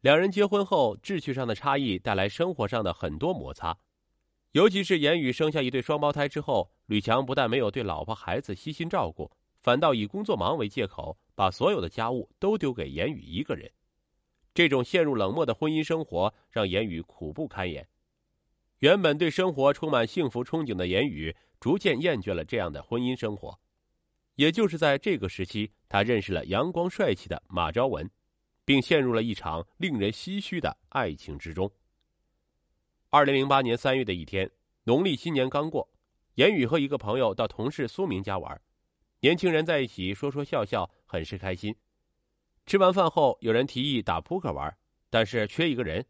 两人结婚后，志趣上的差异带来生活上的很多摩擦。尤其是言语生下一对双胞胎之后，吕强不但没有对老婆孩子悉心照顾，反倒以工作忙为借口，把所有的家务都丢给言语一个人。这种陷入冷漠的婚姻生活让言语苦不堪言。原本对生活充满幸福憧憬的言语，逐渐厌倦了这样的婚姻生活。也就是在这个时期，他认识了阳光帅气的马昭文，并陷入了一场令人唏嘘的爱情之中。二零零八年三月的一天，农历新年刚过，言语和一个朋友到同事苏明家玩，年轻人在一起说说笑笑，很是开心。吃完饭后，有人提议打扑克玩，但是缺一个人。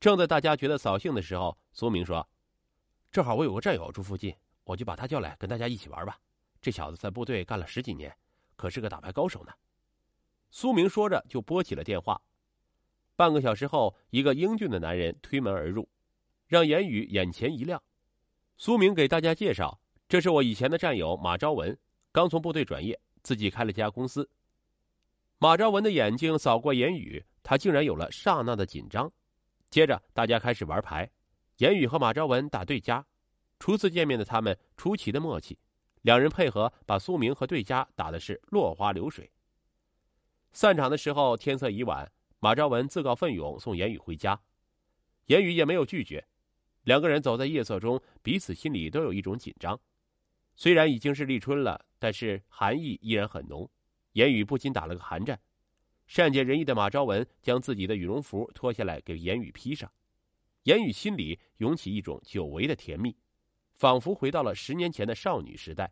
正在大家觉得扫兴的时候，苏明说：“正好我有个战友住附近，我就把他叫来跟大家一起玩吧。这小子在部队干了十几年，可是个打牌高手呢。”苏明说着就拨起了电话。半个小时后，一个英俊的男人推门而入，让言语眼前一亮。苏明给大家介绍：“这是我以前的战友马昭文，刚从部队转业，自己开了家公司。”马昭文的眼睛扫过言语，他竟然有了刹那的紧张。接着，大家开始玩牌，言语和马昭文打对家。初次见面的他们出奇的默契，两人配合把苏明和对家打的是落花流水。散场的时候，天色已晚，马昭文自告奋勇送言语回家，言语也没有拒绝。两个人走在夜色中，彼此心里都有一种紧张。虽然已经是立春了，但是寒意依然很浓，言语不禁打了个寒战。善解人意的马昭文将自己的羽绒服脱下来给言语披上，言语心里涌起一种久违的甜蜜，仿佛回到了十年前的少女时代。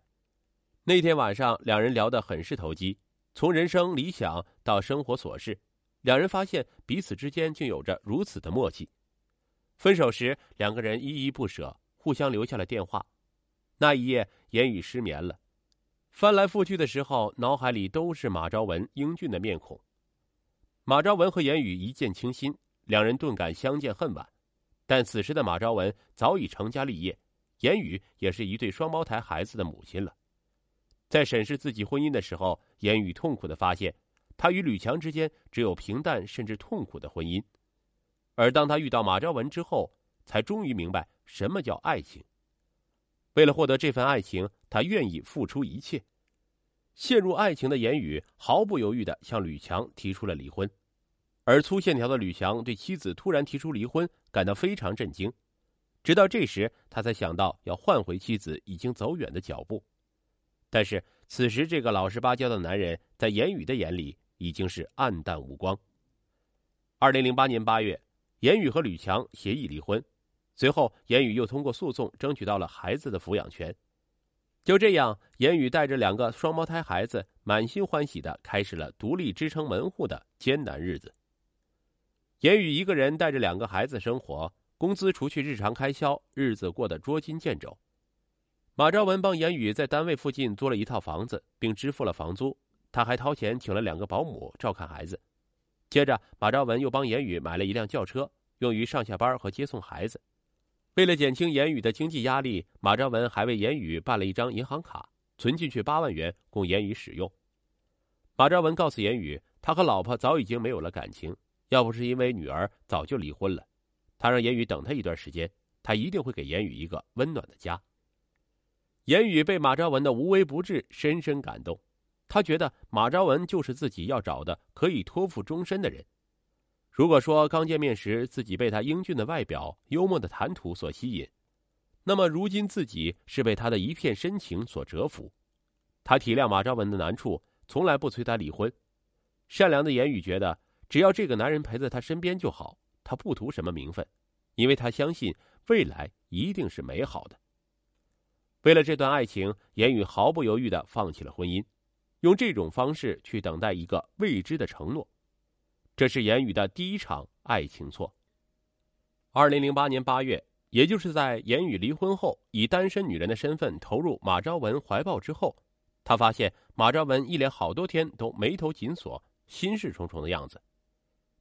那天晚上，两人聊得很是投机，从人生理想到生活琐事，两人发现彼此之间竟有着如此的默契。分手时，两个人依依不舍，互相留下了电话。那一夜，言语失眠了，翻来覆去的时候，脑海里都是马昭文英俊的面孔。马昭文和言语一见倾心，两人顿感相见恨晚。但此时的马昭文早已成家立业，言语也是一对双胞胎孩子的母亲了。在审视自己婚姻的时候，言语痛苦的发现，他与吕强之间只有平淡甚至痛苦的婚姻。而当他遇到马昭文之后，才终于明白什么叫爱情。为了获得这份爱情，他愿意付出一切。陷入爱情的言语毫不犹豫的向吕强提出了离婚。而粗线条的吕强对妻子突然提出离婚感到非常震惊，直到这时他才想到要换回妻子已经走远的脚步。但是此时这个老实巴交的男人在言语的眼里已经是黯淡无光。二零零八年八月，言语和吕强协议离婚，随后言语又通过诉讼争取到了孩子的抚养权。就这样，言语带着两个双胞胎孩子，满心欢喜的开始了独立支撑门户的艰难日子。言语一个人带着两个孩子生活，工资除去日常开销，日子过得捉襟见肘。马昭文帮严宇在单位附近租了一套房子，并支付了房租。他还掏钱请了两个保姆照看孩子。接着，马昭文又帮严宇买了一辆轿车，用于上下班和接送孩子。为了减轻严宇的经济压力，马昭文还为严宇办了一张银行卡，存进去八万元供严宇使用。马昭文告诉严宇，他和老婆早已经没有了感情。要不是因为女儿早就离婚了，他让严宇等他一段时间，他一定会给严宇一个温暖的家。言语被马昭文的无微不至深深感动，他觉得马昭文就是自己要找的可以托付终身的人。如果说刚见面时自己被他英俊的外表、幽默的谈吐所吸引，那么如今自己是被他的一片深情所折服。他体谅马昭文的难处，从来不催他离婚。善良的言语觉得。只要这个男人陪在他身边就好，他不图什么名分，因为他相信未来一定是美好的。为了这段爱情，言语毫不犹豫的放弃了婚姻，用这种方式去等待一个未知的承诺。这是言语的第一场爱情错。二零零八年八月，也就是在言语离婚后，以单身女人的身份投入马昭文怀抱之后，他发现马昭文一连好多天都眉头紧锁，心事重重的样子。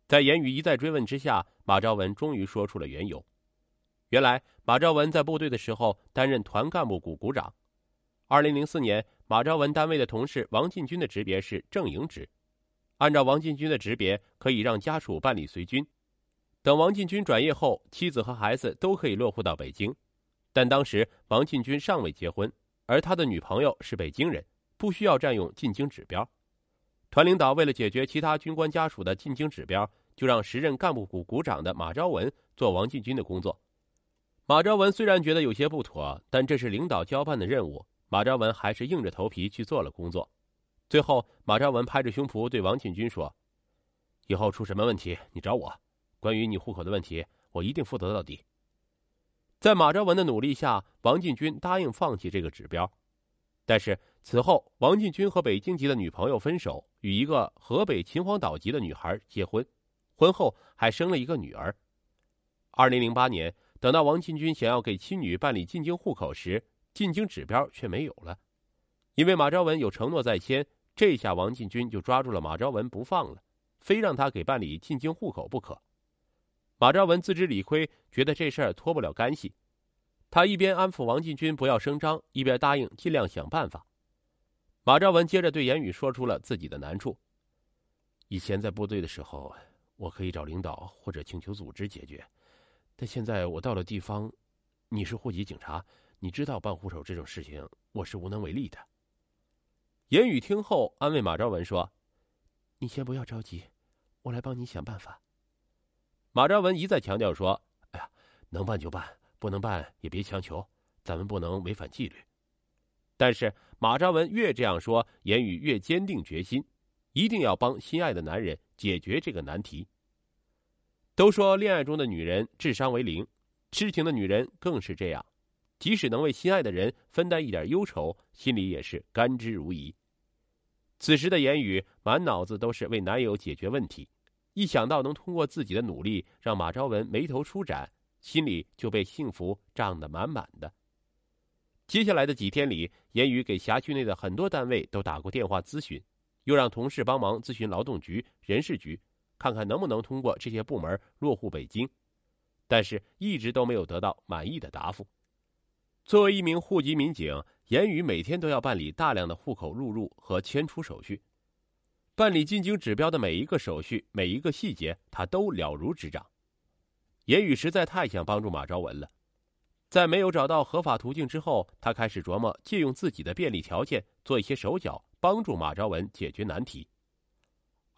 在言语一再追问之下，马昭文终于说出了缘由。原来，马昭文在部队的时候担任团干部股股长。二零零四年，马昭文单位的同事王进军的职别是正营职。按照王进军的职别，可以让家属办理随军。等王进军转业后，妻子和孩子都可以落户到北京。但当时王进军尚未结婚，而他的女朋友是北京人，不需要占用进京指标。团领导为了解决其他军官家属的进京指标，就让时任干部股股长的马昭文做王进军的工作。马昭文虽然觉得有些不妥，但这是领导交办的任务，马昭文还是硬着头皮去做了工作。最后，马昭文拍着胸脯对王进军说：“以后出什么问题，你找我。关于你户口的问题，我一定负责到底。”在马昭文的努力下，王进军答应放弃这个指标。但是此后，王进军和北京籍的女朋友分手，与一个河北秦皇岛籍的女孩结婚，婚后还生了一个女儿。二零零八年，等到王进军想要给妻女办理进京户口时，进京指标却没有了。因为马昭文有承诺在先，这下王进军就抓住了马昭文不放了，非让他给办理进京户口不可。马昭文自知理亏，觉得这事儿脱不了干系。他一边安抚王进军不要声张，一边答应尽量想办法。马昭文接着对言语说出了自己的难处：以前在部队的时候，我可以找领导或者请求组织解决，但现在我到了地方，你是户籍警察，你知道办户口这种事情，我是无能为力的。言语听后安慰马昭文说：“你先不要着急，我来帮你想办法。”马昭文一再强调说：“哎呀，能办就办。”不能办也别强求，咱们不能违反纪律。但是马昭文越这样说，言语越坚定决心，一定要帮心爱的男人解决这个难题。都说恋爱中的女人智商为零，痴情的女人更是这样，即使能为心爱的人分担一点忧愁，心里也是甘之如饴。此时的言语满脑子都是为男友解决问题，一想到能通过自己的努力让马昭文眉头舒展。心里就被幸福胀得满满的。接下来的几天里，严宇给辖区内的很多单位都打过电话咨询，又让同事帮忙咨询劳动局、人事局，看看能不能通过这些部门落户北京，但是一直都没有得到满意的答复。作为一名户籍民警，严宇每天都要办理大量的户口录入和迁出手续，办理进京指标的每一个手续、每一个细节，他都了如指掌。言语实在太想帮助马昭文了，在没有找到合法途径之后，他开始琢磨借用自己的便利条件做一些手脚，帮助马昭文解决难题。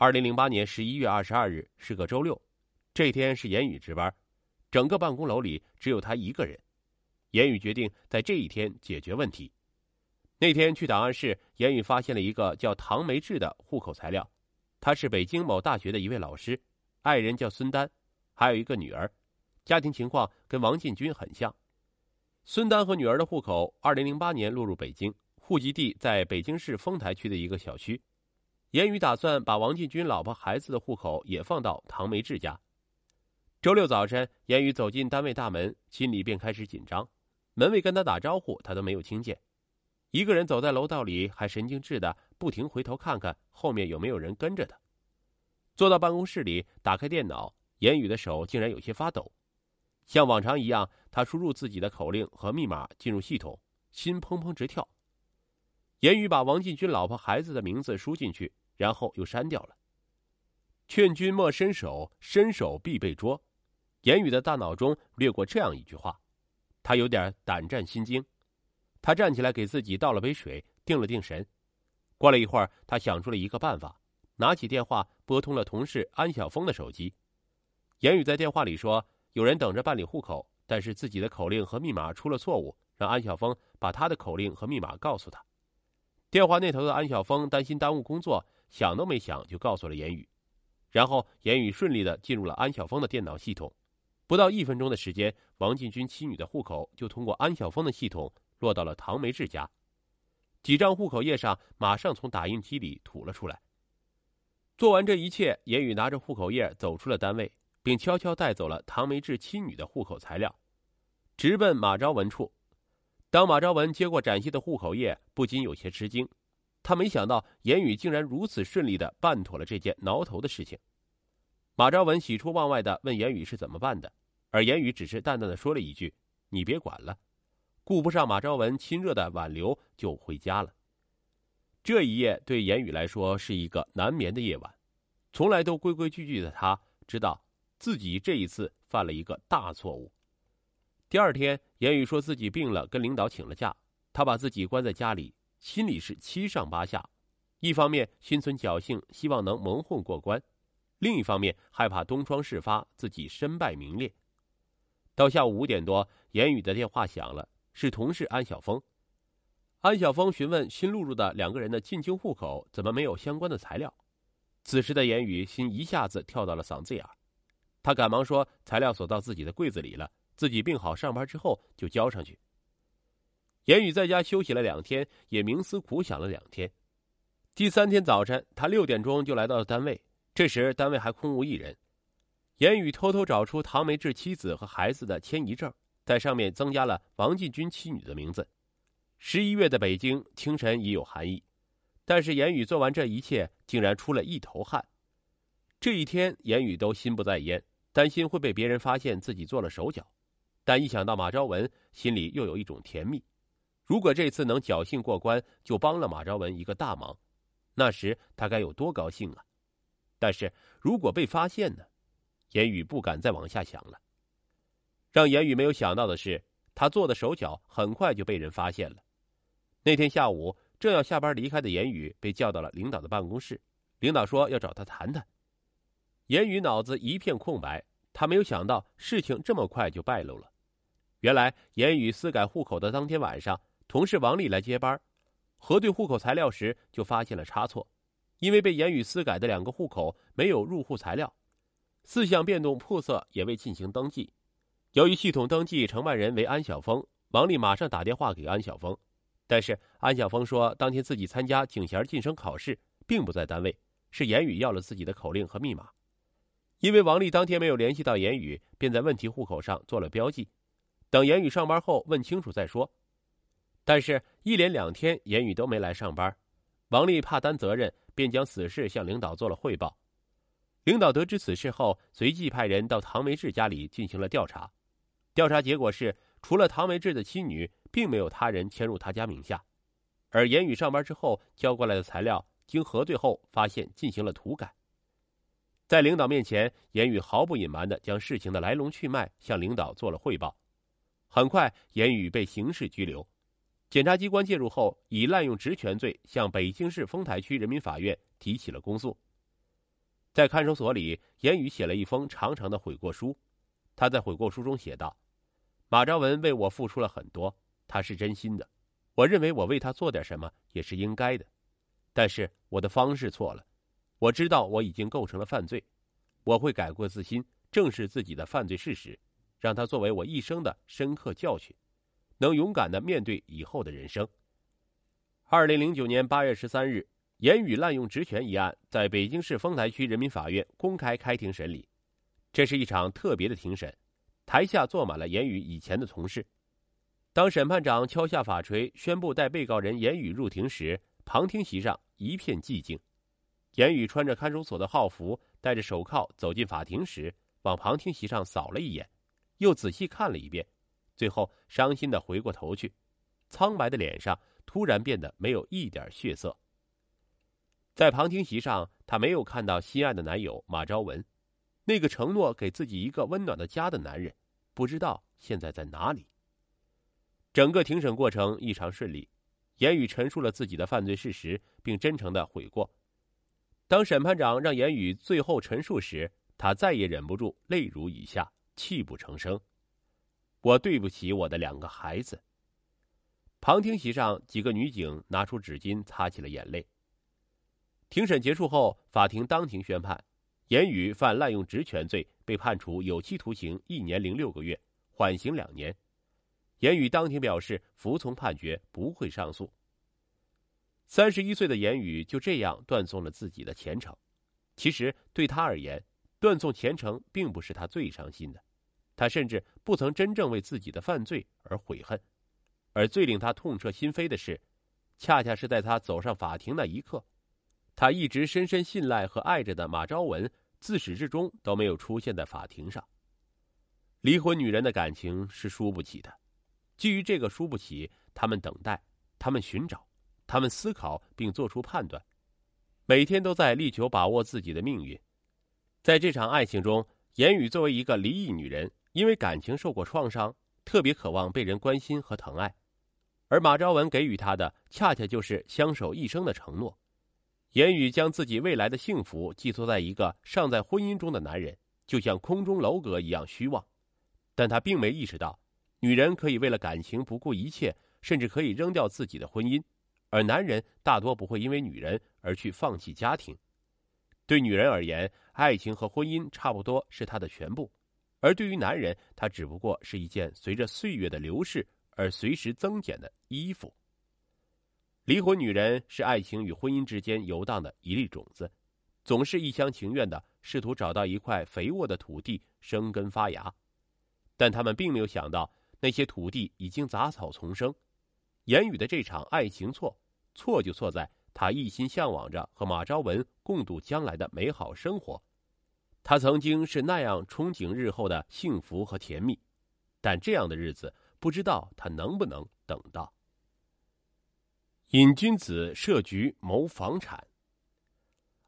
二零零八年十一月二十二日是个周六，这天是言语值班，整个办公楼里只有他一个人。言语决定在这一天解决问题。那天去档案室，言语发现了一个叫唐梅志的户口材料，他是北京某大学的一位老师，爱人叫孙丹，还有一个女儿。家庭情况跟王进军很像，孙丹和女儿的户口，二零零八年落入北京，户籍地在北京市丰台区的一个小区。言语打算把王进军老婆孩子的户口也放到唐梅志家。周六早晨，言语走进单位大门，心里便开始紧张。门卫跟他打招呼，他都没有听见。一个人走在楼道里，还神经质的不停回头看看后面有没有人跟着他。坐到办公室里，打开电脑，言语的手竟然有些发抖。像往常一样，他输入自己的口令和密码进入系统，心砰砰直跳。言语把王进军老婆孩子的名字输进去，然后又删掉了。劝君莫伸手，伸手必被捉。言语的大脑中掠过这样一句话，他有点胆战心惊。他站起来给自己倒了杯水，定了定神。过了一会儿，他想出了一个办法，拿起电话拨通了同事安晓峰的手机。言语在电话里说。有人等着办理户口，但是自己的口令和密码出了错误，让安晓峰把他的口令和密码告诉他。电话那头的安晓峰担心耽误工作，想都没想就告诉了言语，然后言语顺利的进入了安晓峰的电脑系统。不到一分钟的时间，王进军妻女的户口就通过安晓峰的系统落到了唐梅志家，几张户口页上马上从打印机里吐了出来。做完这一切，言语拿着户口页走出了单位。并悄悄带走了唐梅志妻女的户口材料，直奔马昭文处。当马昭文接过崭新的户口页，不禁有些吃惊。他没想到言语竟然如此顺利的办妥了这件挠头的事情。马昭文喜出望外的问言语是怎么办的，而言语只是淡淡的说了一句：“你别管了。”顾不上马昭文亲热的挽留，就回家了。这一夜对言语来说是一个难眠的夜晚。从来都规规矩矩的他，知道自己这一次犯了一个大错误。第二天，言语说自己病了，跟领导请了假。他把自己关在家里，心里是七上八下。一方面心存侥幸，希望能蒙混过关；另一方面害怕东窗事发，自己身败名裂。到下午五点多，严宇的电话响了，是同事安晓峰。安晓峰询问新录入的两个人的进京户口怎么没有相关的材料。此时的严宇心一下子跳到了嗓子眼他赶忙说：“材料锁到自己的柜子里了。”自己病好上班之后就交上去。严宇在家休息了两天，也冥思苦想了两天。第三天早晨，他六点钟就来到了单位。这时单位还空无一人。严宇偷偷找出唐梅志妻子和孩子的迁移证，在上面增加了王进军妻女的名字。十一月的北京清晨已有寒意，但是严宇做完这一切，竟然出了一头汗。这一天，严宇都心不在焉，担心会被别人发现自己做了手脚。但一想到马昭文，心里又有一种甜蜜。如果这次能侥幸过关，就帮了马昭文一个大忙，那时他该有多高兴啊！但是如果被发现呢？言语不敢再往下想了。让言语没有想到的是，他做的手脚很快就被人发现了。那天下午，正要下班离开的言语被叫到了领导的办公室，领导说要找他谈谈。言语脑子一片空白。他没有想到事情这么快就败露了。原来，严宇私改户口的当天晚上，同事王丽来接班，核对户口材料时就发现了差错。因为被严宇私改的两个户口没有入户材料，四项变动铺色也未进行登记。由于系统登记承办人为安晓峰，王丽马上打电话给安晓峰，但是安晓峰说当天自己参加警衔晋升考试，并不在单位，是严宇要了自己的口令和密码。因为王丽当天没有联系到严宇，便在问题户口上做了标记，等严宇上班后问清楚再说。但是，一连两天严宇都没来上班，王丽怕担责任，便将此事向领导做了汇报。领导得知此事后，随即派人到唐梅志家里进行了调查。调查结果是，除了唐梅志的妻女，并没有他人迁入他家名下。而严宇上班之后交过来的材料，经核对后发现进行了涂改。在领导面前，严宇毫不隐瞒的将事情的来龙去脉向领导做了汇报。很快，严宇被刑事拘留。检察机关介入后，以滥用职权罪向北京市丰台区人民法院提起了公诉。在看守所里，严宇写了一封长长的悔过书。他在悔过书中写道：“马昭文为我付出了很多，他是真心的。我认为我为他做点什么也是应该的，但是我的方式错了。”我知道我已经构成了犯罪，我会改过自新，正视自己的犯罪事实，让它作为我一生的深刻教训，能勇敢的面对以后的人生。二零零九年八月十三日，言语滥用职权一案在北京市丰台区人民法院公开开庭审理，这是一场特别的庭审，台下坐满了言语以前的同事。当审判长敲下法锤，宣布带被告人言语入庭时，旁听席上一片寂静。言语穿着看守所的号服，戴着手铐走进法庭时，往旁听席上扫了一眼，又仔细看了一遍，最后伤心的回过头去，苍白的脸上突然变得没有一点血色。在旁听席上，他没有看到心爱的男友马昭文，那个承诺给自己一个温暖的家的男人，不知道现在在哪里。整个庭审过程异常顺利，言语陈述了自己的犯罪事实，并真诚的悔过。当审判长让言语最后陈述时，他再也忍不住，泪如雨下，泣不成声。我对不起我的两个孩子。旁听席上，几个女警拿出纸巾擦起了眼泪。庭审结束后，法庭当庭宣判，言语犯滥用职权罪，被判处有期徒刑一年零六个月，缓刑两年。言语当庭表示服从判决，不会上诉。三十一岁的言语就这样断送了自己的前程。其实对他而言，断送前程并不是他最伤心的，他甚至不曾真正为自己的犯罪而悔恨。而最令他痛彻心扉的是，恰恰是在他走上法庭那一刻，他一直深深信赖和爱着的马昭文，自始至终都没有出现在法庭上。离婚女人的感情是输不起的，基于这个输不起，他们等待，他们寻找。他们思考并做出判断，每天都在力求把握自己的命运。在这场爱情中，严宇作为一个离异女人，因为感情受过创伤，特别渴望被人关心和疼爱，而马昭文给予她的，恰恰就是相守一生的承诺。言语将自己未来的幸福寄托在一个尚在婚姻中的男人，就像空中楼阁一样虚妄，但他并没意识到，女人可以为了感情不顾一切，甚至可以扔掉自己的婚姻。而男人大多不会因为女人而去放弃家庭，对女人而言，爱情和婚姻差不多是她的全部；而对于男人，他只不过是一件随着岁月的流逝而随时增减的衣服。离婚女人是爱情与婚姻之间游荡的一粒种子，总是一厢情愿的试图找到一块肥沃的土地生根发芽，但他们并没有想到，那些土地已经杂草丛生。言语的这场爱情错。错就错在他一心向往着和马昭文共度将来的美好生活，他曾经是那样憧憬日后的幸福和甜蜜，但这样的日子不知道他能不能等到。瘾君子设局谋房产。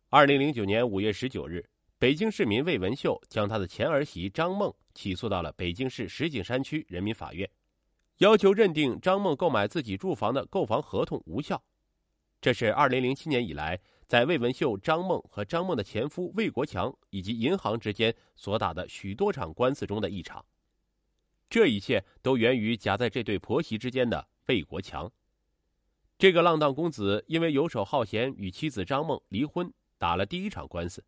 二零零九年五月十九日，北京市民魏文秀将他的前儿媳张梦起诉到了北京市石景山区人民法院，要求认定张梦购买自己住房的购房合同无效。这是二零零七年以来，在魏文秀、张梦和张梦的前夫魏国强以及银行之间所打的许多场官司中的一场。这一切都源于夹在这对婆媳之间的魏国强。这个浪荡公子因为游手好闲，与妻子张梦离婚，打了第一场官司。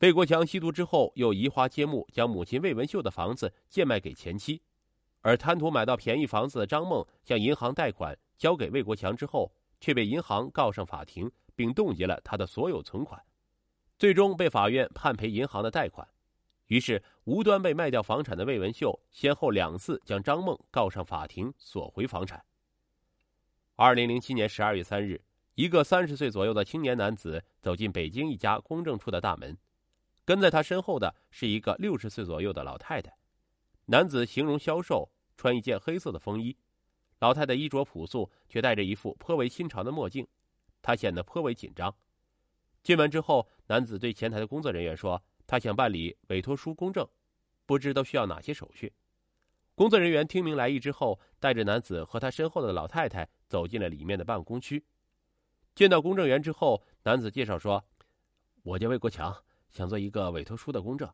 魏国强吸毒之后，又移花接木，将母亲魏文秀的房子贱卖给前妻，而贪图买到便宜房子的张梦向银行贷款交给魏国强之后。却被银行告上法庭，并冻结了他的所有存款，最终被法院判赔银行的贷款。于是，无端被卖掉房产的魏文秀，先后两次将张梦告上法庭，索回房产。二零零七年十二月三日，一个三十岁左右的青年男子走进北京一家公证处的大门，跟在他身后的是一个六十岁左右的老太太。男子形容消瘦，穿一件黑色的风衣。老太太衣着朴素，却戴着一副颇为新潮的墨镜，他显得颇为紧张。进门之后，男子对前台的工作人员说：“他想办理委托书公证，不知都需要哪些手续。”工作人员听明来意之后，带着男子和他身后的老太太走进了里面的办公区。见到公证员之后，男子介绍说：“我叫魏国强，想做一个委托书的公证。”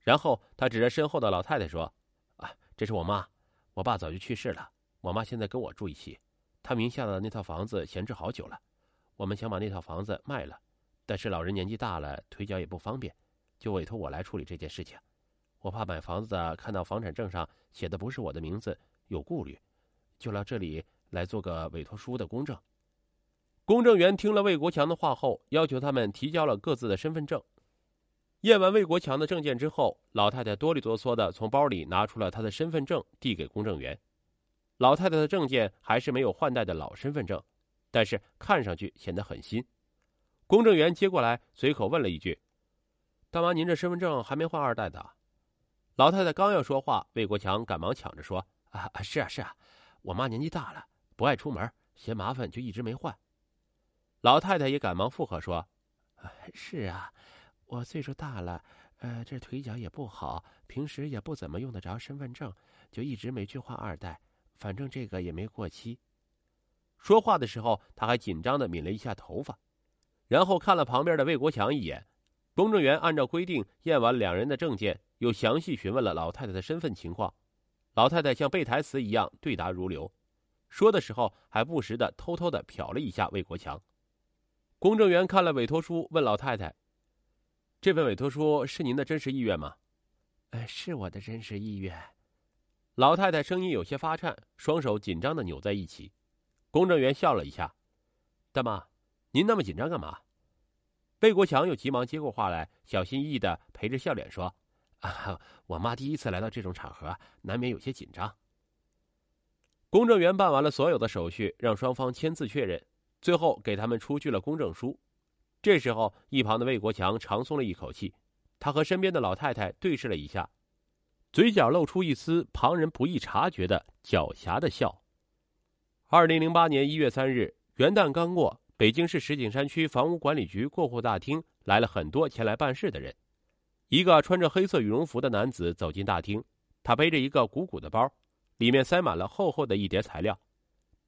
然后他指着身后的老太太说：“啊，这是我妈，我爸早就去世了。”我妈现在跟我住一起，她名下的那套房子闲置好久了，我们想把那套房子卖了，但是老人年纪大了，腿脚也不方便，就委托我来处理这件事情。我怕买房子的看到房产证上写的不是我的名字，有顾虑，就到这里来做个委托书的公证。公证员听了魏国强的话后，要求他们提交了各自的身份证。验完魏国强的证件之后，老太太哆里哆嗦的从包里拿出了她的身份证，递给公证员。老太太的证件还是没有换代的老身份证，但是看上去显得很新。公证员接过来，随口问了一句：“大妈，您这身份证还没换二代的？”老太太刚要说话，魏国强赶忙抢着说：“啊，是啊，是啊，我妈年纪大了，不爱出门，嫌麻烦，就一直没换。”老太太也赶忙附和说：“是啊，我岁数大了，呃，这腿脚也不好，平时也不怎么用得着身份证，就一直没去换二代。”反正这个也没过期。说话的时候，他还紧张的抿了一下头发，然后看了旁边的魏国强一眼。公证员按照规定验完两人的证件，又详细询问了老太太的身份情况。老太太像背台词一样对答如流，说的时候还不时的偷偷的瞟了一下魏国强。公证员看了委托书，问老太太：“这份委托书是您的真实意愿吗？”“呃，是我的真实意愿。”老太太声音有些发颤，双手紧张的扭在一起。公证员笑了一下：“大妈，您那么紧张干嘛？”魏国强又急忙接过话来，小心翼翼的陪着笑脸说：“啊，我妈第一次来到这种场合，难免有些紧张。”公证员办完了所有的手续，让双方签字确认，最后给他们出具了公证书。这时候，一旁的魏国强长松了一口气，他和身边的老太太对视了一下。嘴角露出一丝旁人不易察觉的狡黠的笑。二零零八年一月三日，元旦刚过，北京市石景山区房屋管理局过户大厅来了很多前来办事的人。一个穿着黑色羽绒服的男子走进大厅，他背着一个鼓鼓的包，里面塞满了厚厚的一叠材料。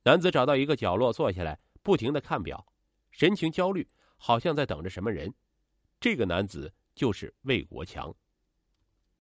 男子找到一个角落坐下来，不停的看表，神情焦虑，好像在等着什么人。这个男子就是魏国强。